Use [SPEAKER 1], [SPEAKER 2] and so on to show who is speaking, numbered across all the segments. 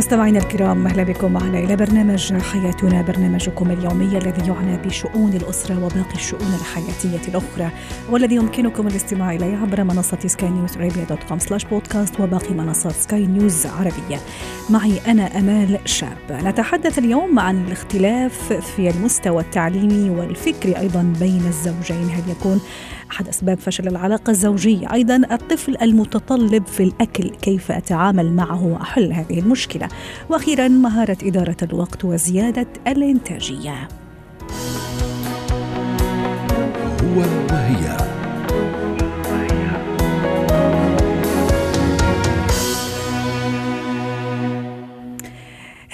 [SPEAKER 1] مستمعينا الكرام أهلا بكم معنا إلى برنامج حياتنا برنامجكم اليومي الذي يعنى بشؤون الأسرة وباقي الشؤون الحياتية الأخرى والذي يمكنكم الاستماع إليه عبر منصة Sky News Arabia dot com slash podcast وباقي منصات سكاي نيوز عربية. معي أنا أمال شاب. نتحدث اليوم عن الاختلاف في المستوى التعليمي والفكري أيضا بين الزوجين هل يكون أحد أسباب فشل العلاقة الزوجية. أيضا الطفل المتطلب في الأكل كيف أتعامل معه؟ وأحل هذه المشكلة. وأخيرا مهارة إدارة الوقت وزيادة الإنتاجية.
[SPEAKER 2] هو وهي.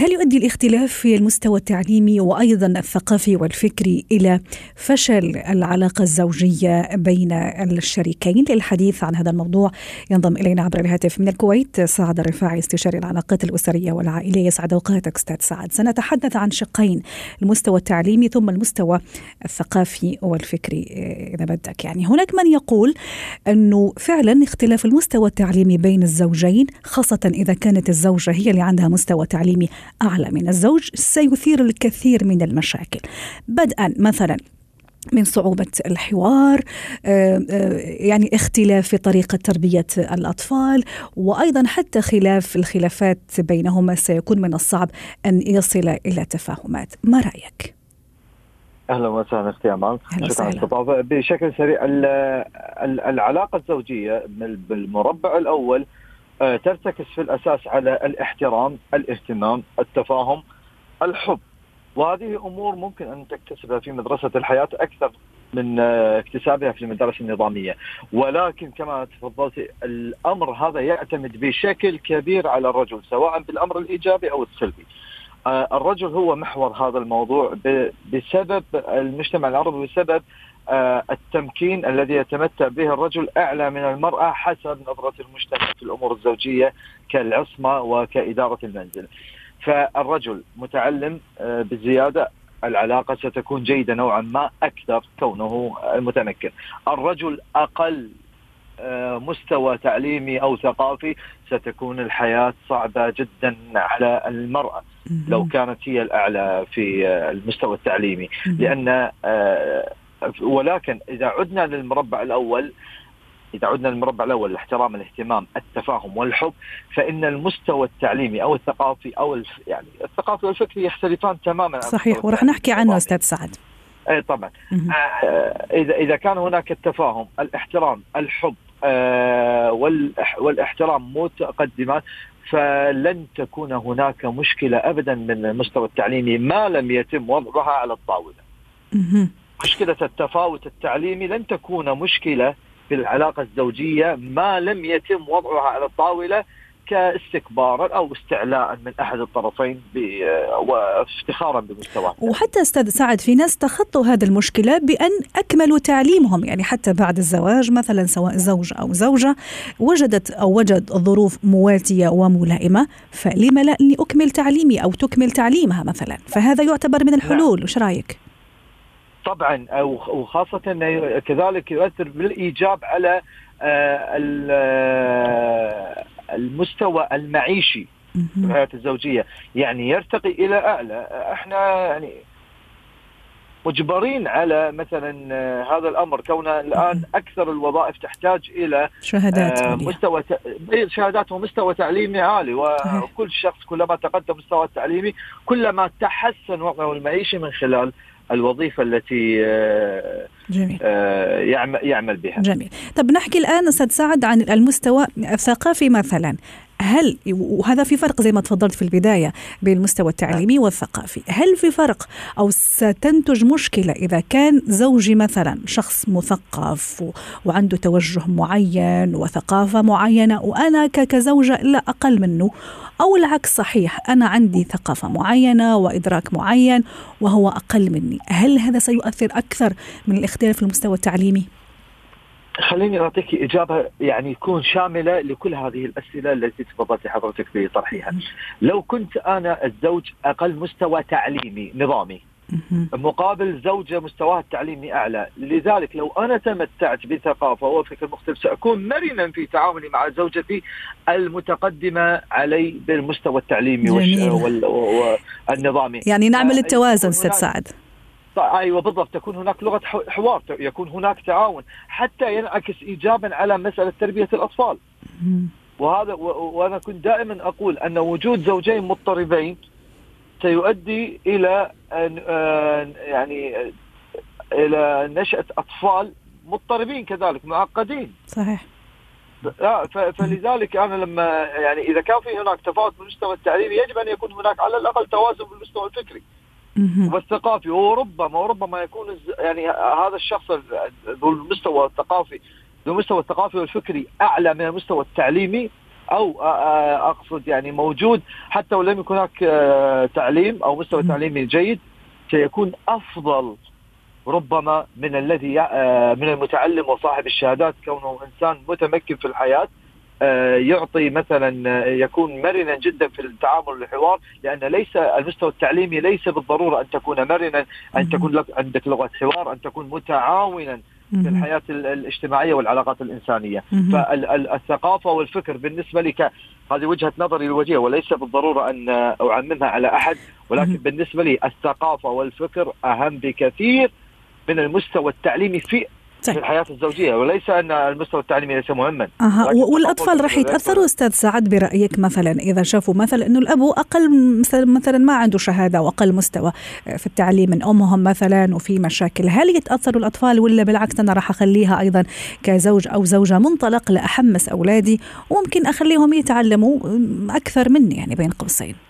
[SPEAKER 1] هل يؤدي الاختلاف في المستوى التعليمي وأيضا الثقافي والفكري إلى فشل العلاقة الزوجية بين الشريكين؟ للحديث عن هذا الموضوع ينضم إلينا عبر الهاتف من الكويت سعد الرفاعي استشاري العلاقات الأسرية والعائلية يسعد أوقاتك أستاذ سعد. سنتحدث عن شقين المستوى التعليمي ثم المستوى الثقافي والفكري إذا بدك يعني هناك من يقول أنه فعلا اختلاف المستوى التعليمي بين الزوجين خاصة إذا كانت الزوجة هي اللي عندها مستوى تعليمي أعلى من الزوج سيثير الكثير من المشاكل. بدءا مثلا من صعوبة الحوار يعني اختلاف في طريقة تربية الأطفال وأيضا حتى خلاف الخلافات بينهما سيكون من الصعب أن يصل إلى تفاهمات. ما رأيك؟
[SPEAKER 3] أهلا وسهلا أختي أمال. شكرا بشكل سريع العلاقة الزوجية بالمربع الأول ترتكز في الأساس على الاحترام، الاهتمام، التفاهم، الحب. وهذه أمور ممكن أن تكتسبها في مدرسة الحياة أكثر من اكتسابها في المدارس النظامية، ولكن كما تفضلت الأمر هذا يعتمد بشكل كبير على الرجل سواء بالأمر الإيجابي أو السلبي. الرجل هو محور هذا الموضوع بسبب المجتمع العربي بسبب التمكين الذي يتمتع به الرجل أعلى من المرأة حسب نظرة المجتمع في الأمور الزوجية كالعصمة وكإدارة المنزل. فالرجل متعلم بزيادة العلاقة ستكون جيدة نوعا ما أكثر كونه المتمكن. الرجل أقل مستوى تعليمي أو ثقافي ستكون الحياة صعبة جدا على المرأة لو كانت هي الأعلى في المستوى التعليمي لأن ولكن إذا عدنا للمربع الأول إذا عدنا للمربع الأول الاحترام الاهتمام التفاهم والحب فإن المستوى التعليمي أو الثقافي أو يعني الثقافي والفكري يختلفان تماما
[SPEAKER 1] صحيح وراح نحكي عنه أستاذ سعد.
[SPEAKER 3] اي طبعا. آه اذا إذا كان هناك التفاهم الاحترام الحب آه والاحترام متقدمان فلن تكون هناك مشكلة ابدا من المستوى التعليمي ما لم يتم وضعها على الطاولة. مشكلة التفاوت التعليمي لن تكون مشكلة في العلاقة الزوجية ما لم يتم وضعها على الطاولة كاستكبارا أو استعلاء من أحد الطرفين وافتخارا بمستواه.
[SPEAKER 1] وحتى أستاذ سعد في ناس تخطوا هذه المشكلة بأن أكملوا تعليمهم يعني حتى بعد الزواج مثلا سواء زوج أو زوجة وجدت أو وجد ظروف مواتية وملائمة فلما لا أني أكمل تعليمي أو تكمل تعليمها مثلا فهذا يعتبر من الحلول وش رأيك؟
[SPEAKER 3] طبعا وخاصة إنه كذلك يؤثر بالإيجاب على المستوى المعيشي في الحياة الزوجية. يعني يرتقي إلى أعلى. إحنا يعني مجبرين على مثلا هذا الأمر. كون الآن أكثر الوظائف تحتاج إلى
[SPEAKER 1] شهادات
[SPEAKER 3] مستوى شهادات ومستوى تعليمي عالي. وكل شخص كلما تقدم مستوى التعليمي كلما تحسن وضعه المعيشي من خلال الوظيفة التي
[SPEAKER 1] جميل.
[SPEAKER 3] يعمل يعمل بها.
[SPEAKER 1] جميل. طب نحكي الآن أستاذ سعد عن المستوى الثقافي مثلا. هل وهذا في فرق زي ما تفضلت في البداية بين المستوى التعليمي والثقافي هل في فرق أو ستنتج مشكلة إذا كان زوجي مثلا شخص مثقف وعنده توجه معين وثقافة معينة وأنا كزوجة لا أقل منه أو العكس صحيح أنا عندي ثقافة معينة وإدراك معين وهو أقل مني هل هذا سيؤثر أكثر من الاختلاف في المستوى التعليمي؟
[SPEAKER 3] خليني أعطيك إجابة يعني تكون شاملة لكل هذه الأسئلة التي تفضلت حضرتك بطرحها. لو كنت أنا الزوج أقل مستوى تعليمي نظامي مقابل زوجة مستواها التعليمي أعلى لذلك لو أنا تمتعت بثقافة وفكر مختلف سأكون مرنا في تعاملي مع زوجتي المتقدمة علي بالمستوى التعليمي والنظامي.
[SPEAKER 1] يعني نعمل التوازن ست سعد.
[SPEAKER 3] أيوه بالضبط تكون هناك لغة حوار يكون هناك تعاون حتى ينعكس ايجابا على مسألة تربية الأطفال. وهذا وأنا كنت دائما أقول أن وجود زوجين مضطربين سيؤدي إلى أن يعني إلى نشأة أطفال مضطربين كذلك معقدين.
[SPEAKER 1] صحيح.
[SPEAKER 3] فلذلك أنا لما يعني إذا كان في هناك تفاوت بالمستوى التعليمي يجب أن يكون هناك على الأقل توازن بالمستوى الفكري. والثقافي وربما وربما يكون يعني هذا الشخص ذو المستوى الثقافي ذو المستوى الثقافي والفكري أعلى من المستوى التعليمي أو أقصد يعني موجود. حتى ولم يكن هناك تعليم أو مستوى تعليمي جيد سيكون أفضل ربما من الذي من المتعلم وصاحب الشهادات كونه إنسان متمكن في الحياة. يعطي مثلا يكون مرنا جدا في التعامل والحوار لأن ليس المستوى التعليمي ليس بالضرورة أن تكون مرنا أن تكون لك عندك لغة حوار أن تكون متعاونا في الحياة الاجتماعية والعلاقات الإنسانية. فالثقافة والفكر بالنسبة لي هذه وجهة نظري الوجهه وليس بالضرورة أن أعممها على أحد ولكن بالنسبة لي الثقافة والفكر أهم بكثير من المستوى التعليمي في طيب. في الحياة الزوجية وليس أن المستوى التعليمي ليس مهما
[SPEAKER 1] أه. والأطفال راح يتأثروا أستاذ سعد برأيك مثلا إذا شافوا مثلا إنه الأب أقل مثلا ما عنده شهادة واقل مستوى في التعليم من أمهم مثلا وفي مشاكل هل يتأثروا الأطفال ولا بالعكس أنا راح أخليها أيضا كزوج أو زوجة منطلق لأحمس أولادي وممكن أخليهم يتعلموا أكثر مني يعني بين قوسين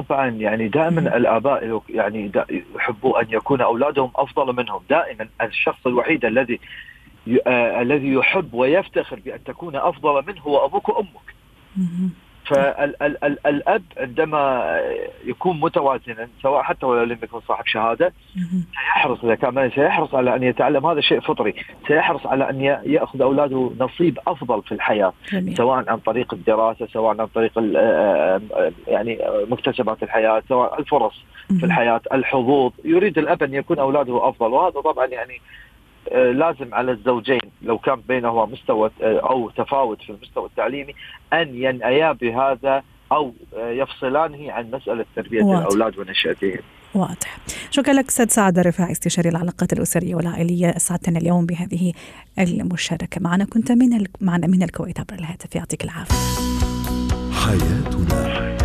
[SPEAKER 3] طبعا يعني دائما الآباء يعني يحبوا أن يكون أولادهم أفضل منهم. دائما الشخص الوحيد الذي آه الذي يحب ويفتخر بأن تكون أفضل منه هو أبوك وأمك. فالاب عندما يكون متوازنا سواء حتى ولو لم يكن صاحب شهادة سيحرص إذا كان سيحرص على أن يتعلم. هذا شيء فطري، سيحرص على أن يأخذ أولاده نصيب أفضل في الحياة جميل. سواء عن طريق الدراسة سواء عن طريق يعني مكتسبات الحياة سواء الفرص في الحياة الحظوظ. يريد الأب أن يكون أولاده أفضل وهذا طبعا يعني آه، لازم على الزوجين لو كان بينهما مستوى آه، أو تفاوت في المستوى التعليمي أن ينأيا بهذا أو آه، يفصلانه عن مسألة تربية واضح. الأولاد ونشأتهم.
[SPEAKER 1] واضح. شكرا لك أستاذ سعد الرفاعي استشاري العلاقات الأسرية والعائلية اسعدتنا اليوم بهذه المشاركة معنا كنت من معنا من الكويت عبر الهاتف يعطيك العافية. حياتنا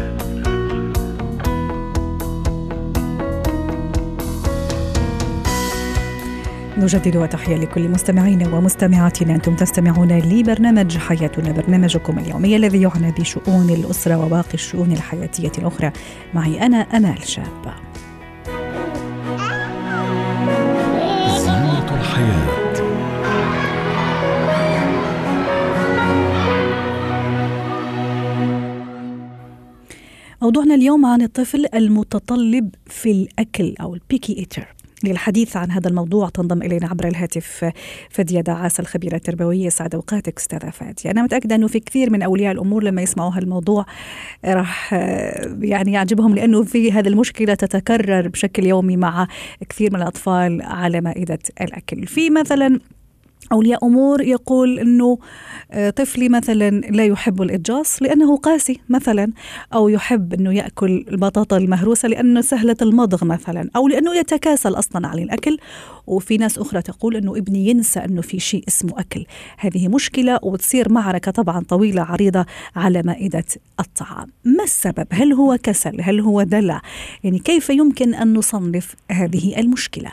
[SPEAKER 1] نجدد وتحية لكل مستمعينا ومستمعاتنا. أنتم تستمعون لبرنامج حياتنا برنامجكم اليومي الذي يعنى بشؤون الأسرة وباقي الشؤون الحياتية الأخرى. معي أنا أمال شابة زينة الحياة. موضوعنا اليوم عن الطفل المتطلب في الأكل أو البيكي إيتر للحديث عن هذا الموضوع تنضم إلينا عبر الهاتف فاديه دعاس الخبيرة التربوية. سعد أوقاتك أستاذة فادية. أنا متأكدة أنه في كثير من أولياء الأمور لما يسمعوا هالموضوع راح يعني يعجبهم لأنه في هذه المشكلة تتكرر بشكل يومي مع كثير من الأطفال على مائدة الأكل. في مثلا أولياء أمور يقول أنه آه، طفلي مثلا لا يحب الإدجاص لأنه قاسي مثلا أو يحب أنه يأكل البطاطا المهروسة لأنه سهلة المضغ مثلا أو لأنه يتكاسل أصلا عن الأكل وفي ناس أخرى تقول أنه ابني ينسى أنه في شيء اسمه أكل هذه مشكلة وتصير معركة طبعا طويلة عريضة على مائدة الطعام ما السبب؟ هل هو كسل؟ هل هو دلع؟ يعني كيف يمكن أن نصنف هذه المشكلة؟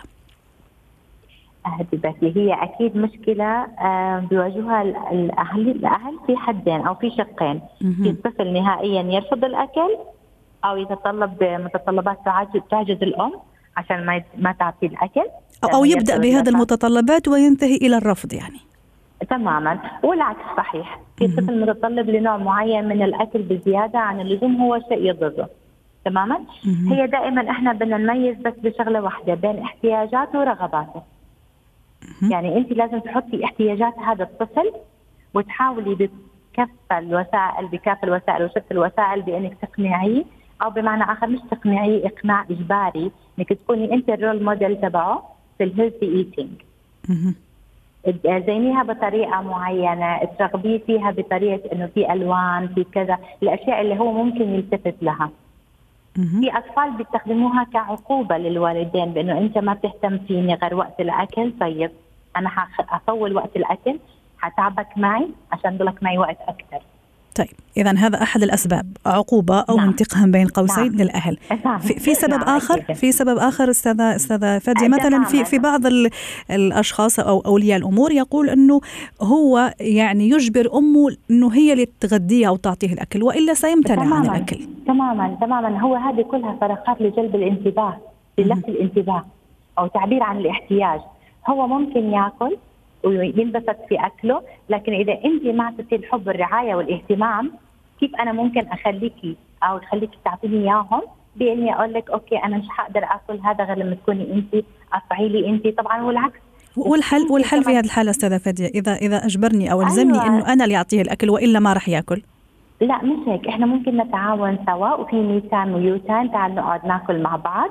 [SPEAKER 4] حبيبتي هي أكيد مشكلة بيواجهها الاهل الأهل في حدين أو في شقين. في الطفل نهائيا يرفض الأكل أو يتطلب متطلبات تعجز الأم عشان ما ما تعطي الأكل.
[SPEAKER 1] أو يبدأ بهذه المتطلبات وينتهي إلى الرفض يعني.
[SPEAKER 4] تماما. والعكس صحيح. في طفل متطلب لنوع معين من الأكل بزيادة عن اللزوم هو شيء يضره. تماما؟ هي دائما إحنا بدنا نميز بس بشغلة واحدة بين احتياجاته ورغباته. يعني انت لازم تحطي احتياجات هذا الطفل وتحاولي بكافه الوسائل بكافه الوسائل وشتى الوسائل بأنك تقنعيه أو بمعنى آخر مش تقنعيه إقناع إجباري إنك تكوني أنت ال role model تبعه في ال healthy eating زينيها بطريقة معينة ترغبيه فيها بطريقة إنه في ألوان في كذا الأشياء اللي هو ممكن يلتفت لها. في أطفال بيستخدموها كعقوبة للوالدين بأنه أنت ما بتهتم فيني غير وقت الأكل. طيب أنا حطول وقت الأكل حتعبك معي عشان ضلك معي وقت أكثر.
[SPEAKER 1] طيب اذا هذا أحد الأسباب عقوبة أو نعم. انتقام بين قوسين نعم. للأهل نعم. في, في سبب نعم. آخر في سبب آخر أستاذة أستاذة فادية مثلا في في بعض الأشخاص أو أولياء الأمور يقول إنه هو يعني يجبر أمه إنه هي اللي تغذيه أو تعطيه الأكل وإلا سيمتنع تماماً. عن الأكل
[SPEAKER 4] تماما تماما هو هذه كلها فراغات لجلب الانتباه للفت الانتباه أو تعبير عن الاحتياج هو ممكن يأكل وينبسط في أكله. لكن إذا انت ما اعطيتي الحب والرعايه والاهتمام كيف أنا ممكن أخليكي أو اخليكي تعطيني إياهم؟ بإني أقول لك okay أنا مش حقدر آكل هذا غير لما تكوني انت قطعي لي انت. طبعا والعكس.
[SPEAKER 1] والحل والحل في هذه الحالة أستاذة فاديه اذا إذا أجبرني أو ألزمني أيوة. إنه أنا اللي أعطيه الأكل وإلا ما راح يأكل.
[SPEAKER 4] لا مش هيك. إحنا ممكن نتعاون سوا وفي me time و you time تعال نقعد ناكل مع بعض.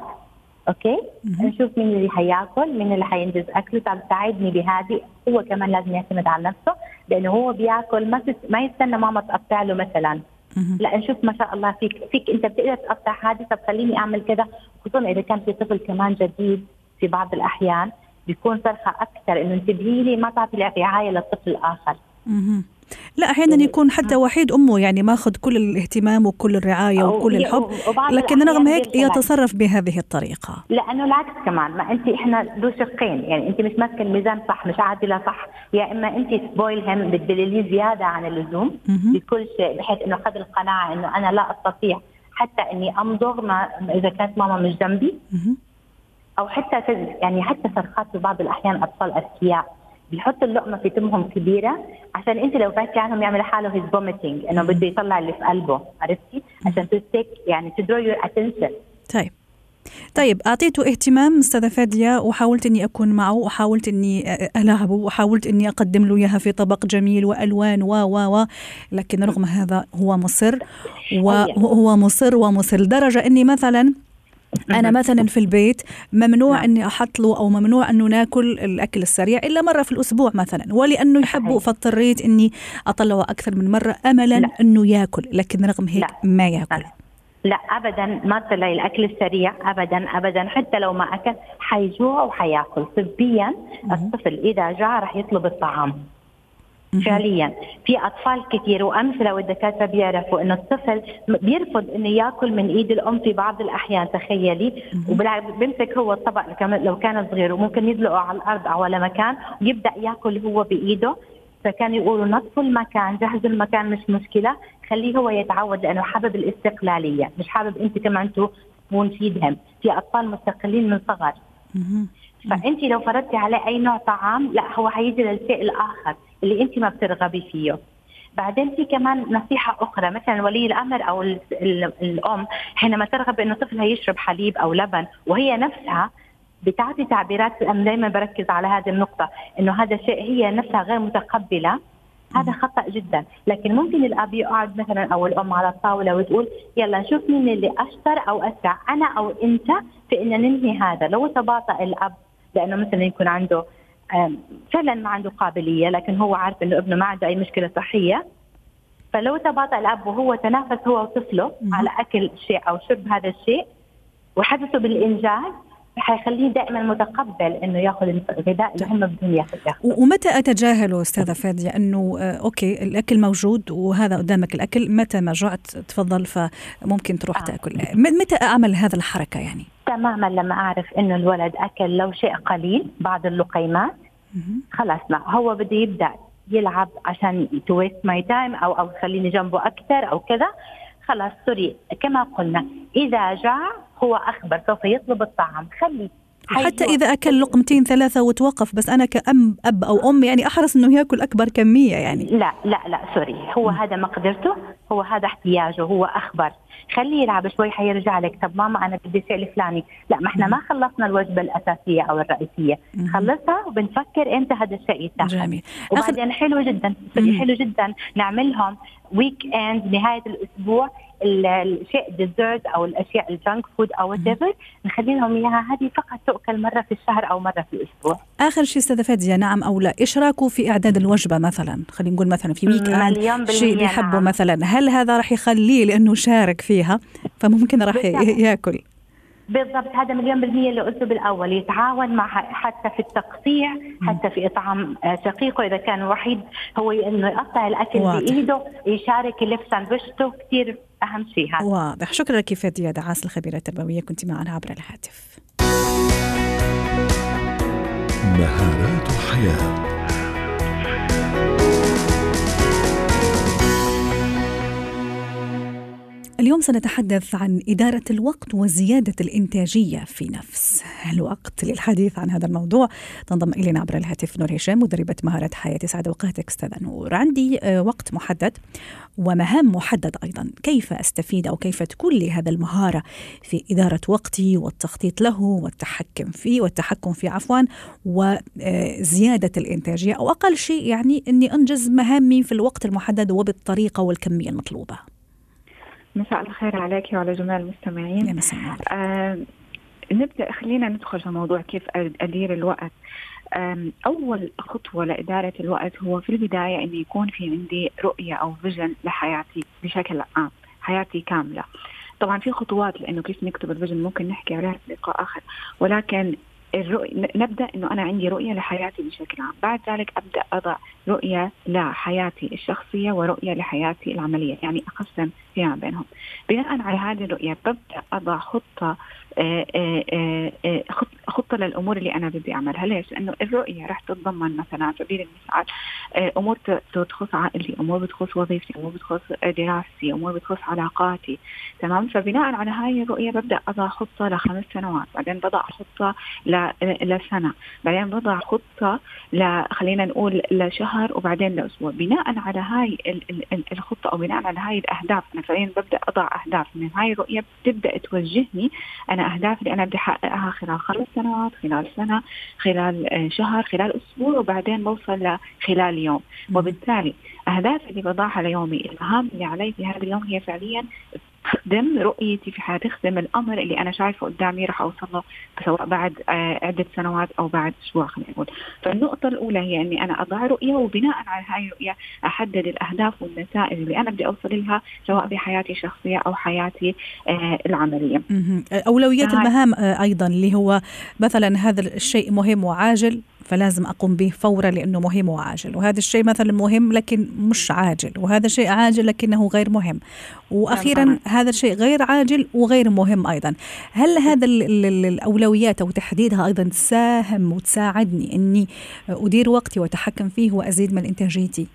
[SPEAKER 4] okay؟ نشوف مين اللي حياكل مين اللي حينجز اكله طب ساعدني بهذه. هو كمان لازم يعتمد على نفسه لأنه هو بياكل ما ما يستنى ماما تقطع له مثلا. لا نشوف ما شاء الله فيك فيك. أنت بتقدر تقطع هذه؟ طب خليني أعمل كذا. خصوصا إذا كان في طفل كمان جديد في بعض الأحيان بيكون صرخه أكثر إنه انتبهي لي ما تعطي رعايه للطفل الآخر.
[SPEAKER 1] لا أحيانا يكون حتى وحيد أمه يعني ماخذ كل الاهتمام وكل الرعاية وكل الحب لكن رغم هيك يتصرف بهذه الطريقة.
[SPEAKER 4] لأنه العكس كمان ما انت إحنا ذو شقين يعني انت مش ماسكة الميزان صح مش عادلة صح يا إما انت spoil هم بتدلليه زيادة عن اللزوم بكل شيء بحيث إنه خذ القناعة إنه أنا لا أستطيع حتى إني أمضغ ما إذا كانت ماما مش جنبي. أو حتى يعني حتى صرخات في بعض الأحيان أطفال أذكياء. بيحط اللقمة في تمهم كبيرة عشان انت لو بعدتي عنهم يعمل حاله he's vomiting إنه بده يطلع اللي في قلبه عرفتي؟ عشان ت stick يعني ت draw your attention
[SPEAKER 1] طيب. طيب أعطيته اهتمام أستاذة فادية وحاولت إني أكون معه وحاولت إني العبه وحاولت إني أقدم له إياها في طبق جميل وألوان و و و لكن رغم هذا هو مصر وهو مصر ومصر. لدرجة إني مثلا أنا مثلا في البيت ممنوع نعم. إني أحط له أو ممنوع إنه ناكل الأكل السريع إلا مرة في الأسبوع مثلا ولأنه يحبه فاضطريت إني أطلعه أكثر من مرة املا لا. إنه ياكل لكن رغم هيك لا. ما ياكل.
[SPEAKER 4] لا. ابدا ما تطلعي الأكل السريع ابدا ابدا حتى لو ما أكل حيجوع وحياكل. طبيا الطفل إذا جاع راح يطلب الطعام. فعليا. في أطفال كثير وامثله والدكاتره بيعرفوا إنه الطفل بيرفض إنه يأكل من إيد الأم في بعض الأحيان تخيلي. وبالعكس بيمسك هو الطبق لو كان صغير وممكن يدلقه على الأرض أو على مكان ويبدأ يأكل هو بإيده. فكان يقولوا نظفوا المكان جهزوا المكان مش مشكلة. خليه هو يتعود لأنه حابب الاستقلالية مش حابب أنت كمان تكون فيدهم في أطفال مستقلين من صغر. فأنت لو فرضتي عليه أي نوع طعام لا هو حيجي للشيء الآخر. اللي انت ما بترغبي فيه. بعدين في كمان نصيحة أخرى مثلا ولي الأمر أو الأم حينما ترغب إنه طفلها يشرب حليب أو لبن وهي نفسها بتعطي تعبيرات أنا دائما بركز على هذه النقطة إنه هذا الشيء هي نفسها غير متقبلة هذا خطأ جدا. لكن ممكن الأب يقعد مثلا أو الأم على الطاولة وتقول يلا نشوف مين اللي أشطر أو أسرع أنا أو أنت في إن ننهي هذا. لو تباطأ الأب لأنه مثلا يكون عنده فعلا ما عنده قابلية لكن هو عارف إنه ابنه ما عنده أي مشكلة صحية. فلو تباطأ الأب وهو تنافس هو وطفله على أكل شيء أو شرب هذا الشيء وحدثه بالإنجاز حيخليه دائما متقبل إنه يأخذ الغذاء اللي هم بدهم ياخذه
[SPEAKER 1] ومتى اتجاهله أستاذة فادية؟ إنه آه، أوكي الأكل موجود وهذا قدامك الأكل متى ما جعت تفضل فممكن تروح آه. تأكل. متى أعمل هذا الحركة يعني؟
[SPEAKER 4] تماما لما أعرف إنه الولد أكل لو شيء قليل بعض اللقيمات. خلاص لا هو بده يبدأ يلعب عشان to waste my time أو أو خليني جنبه أكثر أو كذا. خلاص sorry كما قلنا إذا جاع هو أخبر سوف يطلب الطعام. خلي
[SPEAKER 1] حتى إذا أكل لقمتين ثلاثة وتوقف بس أنا كأم أب أو أم يعني أحرص إنه يأكل أكبر كمية يعني.
[SPEAKER 4] لا لا لا sorry. هو م. هذا مقدرته هو هذا احتياجه هو أخبر. خليه يلعب شوي حيرجع لك. طب ماما أنا بدي فعل فلاني. لا ما إحنا ما خلصنا الوجبة الأساسية أو الرئيسية. خلصها وبنفكر إمتى هذا الشيء يتاخد
[SPEAKER 1] جميل.
[SPEAKER 4] وبعدين حلو جدا حلو جدا. نعملهم weekend نهاية الأسبوع. الشيء dessert أو الأشياء ال junk food أو whatever نخلي لهم إياها هذه فقط تؤكل مرة في الشهر أو مرة في الأسبوع.
[SPEAKER 1] آخر شيء أستاذة فادية نعم أو لا اشراكه في إعداد الوجبة مثلا خلينا نقول مثلا في weekend شيء بيحبه نعم. مثلا هل هذا راح يخليه لأنه شارك فيها فممكن راح ياكل
[SPEAKER 4] بالضبط هذا مليون بالمية اللي قلته بالأول يتعاون مع حتى في التقطيع حتى في إطعام آه، شقيقه إذا كان وحيد هو إنه يقطع الأكل واضح. بإيده يشارك يلف ساندويشته كثير أهم شيء هذا.
[SPEAKER 1] واضح. شكرا لك فادية دعاس الخبيرة التربوية كنت معنا عبر الهاتف.
[SPEAKER 2] مهارات حياة.
[SPEAKER 1] اليوم سنتحدث عن إدارة الوقت وزيادة الإنتاجية في نفس الوقت. للحديث عن هذا الموضوع تنضم إلينا عبر الهاتف نور هشام مدربة مهارات حياة سعد أوقاتك أستاذة نور. عندي آه، وقت محدد ومهام محددة أيضا. كيف أستفيد أو كيف تكون لي هذا المهارة في إدارة وقتي والتخطيط له والتحكم فيه والتحكم فيه عفوا وزيادة الإنتاجية أو أقل شيء يعني أني أنجز مهامي في الوقت المحدد وبالطريقة والكمية المطلوبة؟
[SPEAKER 5] مساء الخير عليك وعلى جميع المستمعين.
[SPEAKER 1] يا مساء
[SPEAKER 5] آه نبدأ خلينا ندخل في موضوع كيف أدير الوقت. أول خطوة لإدارة الوقت هو في البداية انه يكون في عندي رؤية أو vision لحياتي بشكل عام حياتي كاملة. طبعا في خطوات لإنه كيف نكتب ال vision ممكن نحكي عليها في لقاء آخر ولكن الرؤية نبدأ إنه أنا عندي رؤية لحياتي بشكل عام، بعد ذلك أبدأ أضع رؤية لحياتي الشخصية ورؤية لحياتي العملية، يعني أقسم فيما بينهم. بناء على هذه الرؤية ببدأ أضع خطة آه، آه، آه، خطة للأمور اللي أنا بدي أعملها، ليش؟ لأنه الرؤية راح تتضمن مثلا على سبيل المثال أمور بتخص عائلتي، أمور بتخص وظيفتي، أمور بتخص دراستي، أمور بتخص علاقاتي، تمام؟ فبناء على هاي الرؤية ببدأ أضع خطة لخمس سنوات، بعدين بضع خطة لسنة، بعدين بضع خطة ل خلينا نقول لشهر وبعدين لأسبوع، بناء على هاي الخطة أو بناء على هاي الأهداف أنا فعليا ببدأ أضع أهداف من هاي الرؤية بتبدا توجهني أنا اهدافي اللي أنا بدي أحققها خلال خمس سنوات خلال سنة خلال آه، شهر خلال أسبوع وبعدين بوصل لخلال يوم. وبالتالي أهدافي اللي بضعها ليومي المهام اللي علي في هذا اليوم هي فعليا تخدم رؤيتي في حياتي تخدم الأمر اللي أنا شايفة قدامي راح أوصل له سواء بعد آه، عدة سنوات أو بعد أسبوع خلينا نقول، فالنقطة الأولى هي إني أنا أضع رؤية وبناء على هاي الرؤية أحدد الأهداف والنتائج اللي أنا بدي أوصل لها سواء بحياتي الشخصية أو حياتي آه، العملية.
[SPEAKER 1] أولويات المهام آه، أيضا اللي هو مثلا هذا الشيء مهم وعاجل فلازم أقوم به فورا لأنه مهم وعاجل. وهذا الشيء مثلا مهم لكن مش عاجل. وهذا الشيء عاجل لكنه غير مهم. وأخيرا هذا الشيء غير عاجل وغير مهم أيضا. هل هذا الأولويات أو تحديدها أيضا تساهم وتساعدني أني أدير وقتي وأتحكم فيه وأزيد من إنتاجيتي؟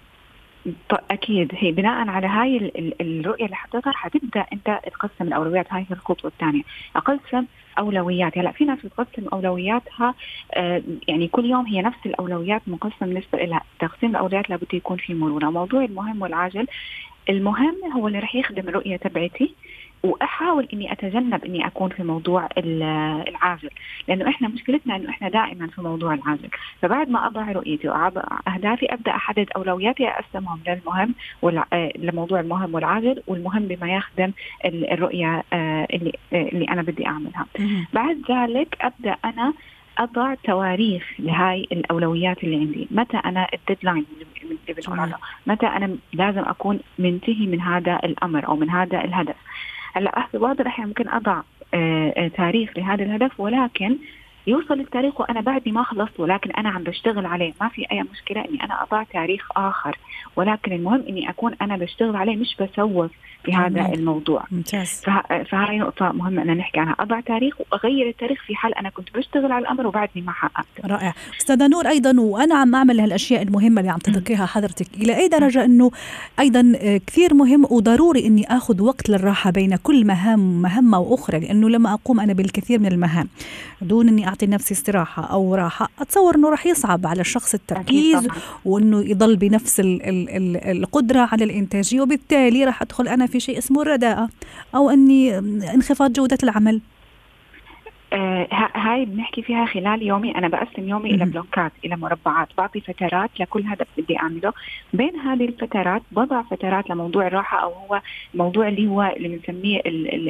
[SPEAKER 5] أكيد. هي بناء على هاي الرؤية اللي حطيتها حتبدا أنت تقسم الأولويات. هاي هي الخطوة الثانية. أقسم أولويات. هلا في ناس بتقسم أولوياتها آه يعني كل يوم هي نفس الأولويات مقسم بالنسبة لها. تقسيم الأولويات لابد يكون في مرونة. موضوع المهم والعاجل المهم هو اللي رح يخدم الرؤية تبعتي. وأحاول إني أتجنب إني أكون في موضوع العاجل لأنه إحنا مشكلتنا إنه إحنا دائما في موضوع العاجل فبعد ما أضع رؤيتي وأضع أهدافي أبدأ أحدد أولوياتي أقسمهم للمهم لموضوع المهم والعاجل والمهم بما يخدم الرؤية آه، اللي آه، اللي أنا بدي أعملها. بعد ذلك أبدأ أنا أضع تواريخ لهاي الأولويات اللي عندي. متى أنا الديدلاين اللي بنقول متى أنا لازم أكون منتهي من هذا الأمر أو من هذا الهدف؟ هلا بعض الاحيان ممكن أضع آه، آه، تاريخ لهذا الهدف ولكن يوصل التاريخ وأنا بعدي ما خلصت ولكن أنا عم بشتغل عليه. ما في أي مشكلة إني أنا أضع تاريخ آخر. ولكن المهم إني أكون أنا بشتغل عليه مش بسوف في هذا مم. الموضوع.
[SPEAKER 1] ممتاز.
[SPEAKER 5] فهاي نقطة مهمة أن نحكي عنها. أضع تاريخ وأغير التاريخ في حال أنا كنت بشتغل على الأمر وبعدني ما حققت
[SPEAKER 1] رائع. أستاذة نور أيضا وأنا عم أعمل هالأشياء المهمة اللي عم تذكرها حضرتك إلى أي درجة أنه أيضا كثير مهم وضروري أني أخذ وقت للراحة بين كل مهام مهمة وأخرى لأنه لما أقوم أنا بالكثير من المهام. دون أني اعطي نفسي استراحة أو راحة أتصور إنه راح يصعب على الشخص التركيز وإنه يضل بنفس ال ال ال القدرة على الإنتاجية وبالتالي راح أدخل أنا في شيء اسمه الرداءة أو إني انخفاض جودة العمل.
[SPEAKER 5] آه هاي بنحكي فيها خلال يومي. أنا بقسم يومي إلى بلوكات إلى مربعات. بعطي فترات لكل هدف بدي أعمله. بين هذه الفترات بضع فترات لموضوع الراحة أو هو موضوع اللي هو اللي بنسميه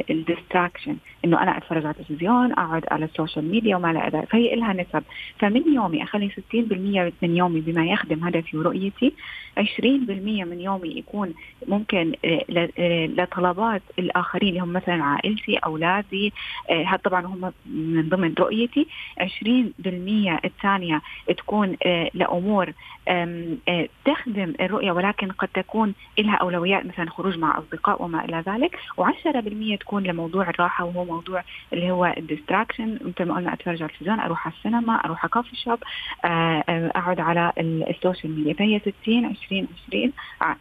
[SPEAKER 5] ال distraction إنه أنا أتفرج على التلفزيون أقعد على ال social media وما إلى ذلك فهي لها نسب. فمن يومي أخلي 60% من يومي بما يخدم هدفي ورؤيتي. 20% من يومي يكون ممكن آه، آه، لطلبات الآخرين اللي هم مثلا عائلتي أولادي هذا طبعا هم من ضمن رؤيتي 20% الثانية تكون آه، لأمور آه، تخدم الرؤية ولكن قد تكون لها أولويات مثلا خروج مع أصدقاء وما إلى ذلك. و10% تكون لموضوع الراحة وهو موضوع اللي هو ال distraction مثل ما قلنا أتفرج على التلفزيون أروح على السينما أروح على coffee shop آه، أقعد على ال social media. فهي 60 20 20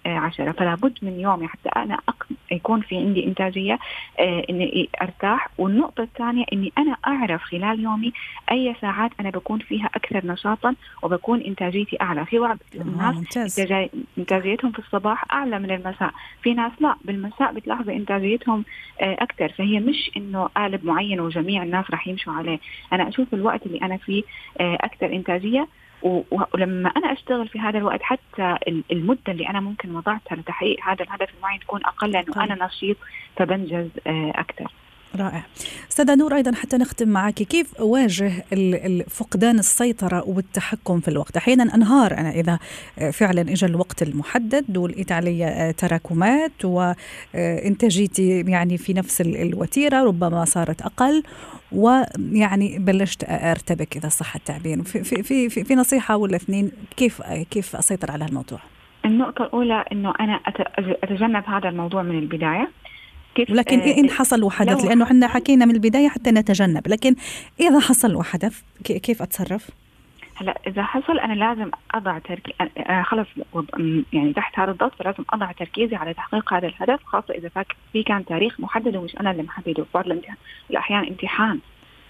[SPEAKER 5] 10 فلا بد من يومي حتى أنا يكون في عندي إنتاجية إني أرتاح. والنقطة الثانية إني أنا أعرف خلال يومي أي ساعات أنا بكون فيها أكثر نشاطا وبكون إنتاجيتي أعلى. في بعض الناس إنتاجيتهم في الصباح أعلى من المساء. في ناس لا بالمساء بتلاحظي إنتاجيتهم آه، أكثر. فهي مش إنه قالب معين وجميع الناس راح يمشوا عليه. أنا أشوف الوقت اللي أنا فيه آه، أكثر إنتاجية. ولما أنا أشتغل في هذا الوقت حتى المدة اللي أنا ممكن وضعتها لتحقيق هذا الهدف المعين تكون أقل لأنه طيب. أنا نشيط فبنجز آه، أكثر.
[SPEAKER 1] رائع. أستاذة نور أيضا حتى نختم معك. كيف أواجه فقدان السيطرة والتحكم في الوقت؟ أحيانا أنهار أنا إذا فعلا إجا الوقت المحدد ولقيت علي تراكمات وإنتاجيتي يعني في نفس الوتيرة ربما صارت أقل ويعني بلشت أرتبك إذا صح التعبير. في في في, في نصيحة ولا اثنين كيف كيف أسيطر على الموضوع؟
[SPEAKER 5] النقطة الأولى إنه أنا أتجنب هذا الموضوع من البداية.
[SPEAKER 1] كيف لكن آه إن حصل وحدث لأنه إحنا حكينا من البداية حتى نتجنب. لكن إذا حصل وحدث كيف أتصرف؟
[SPEAKER 5] هلا إذا حصل أنا لازم أضع تركيز خلص يعني تحت هذا الضغط فلازم أضع تركيزي على تحقيق هذا الهدف خاصة إذا في كان تاريخ محدد ومش أنا اللي محدده بعض الأحيان امتحان.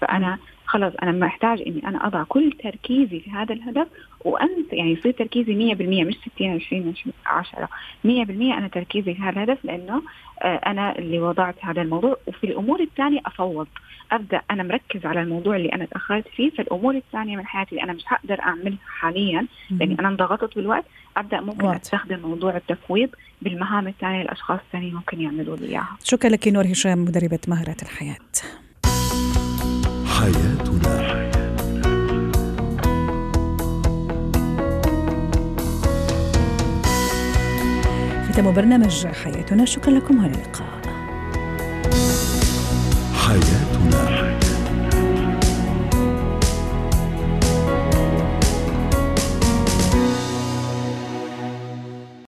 [SPEAKER 5] فأنا خلاص أنا محتاج إني أنا أضع كل تركيزي في هذا الهدف وانت يعني يصير تركيزي 100% مش 60 20 10 100% أنا تركيزي في هذا الهدف لأنه آه، أنا اللي وضعت هذا الموضوع وفي الأمور الثانية أفوض أبدأ أنا مركز على الموضوع اللي أنا تأخرت فيه فالامور الثانية من حياتي اللي أنا مش هقدر أعملها حاليا لأني أنا انضغطت بالوقت أبدأ ممكن وات. أستخدم موضوع التفويض بالمهام الثانية الاشخاص الثانيين ممكن يعملوا لي إياها.
[SPEAKER 1] شكرا لك نور هشام مدربة مهارات الحياة. حياتنا. ختام برنامج حياتنا. شكرا لكم والى اللقاء.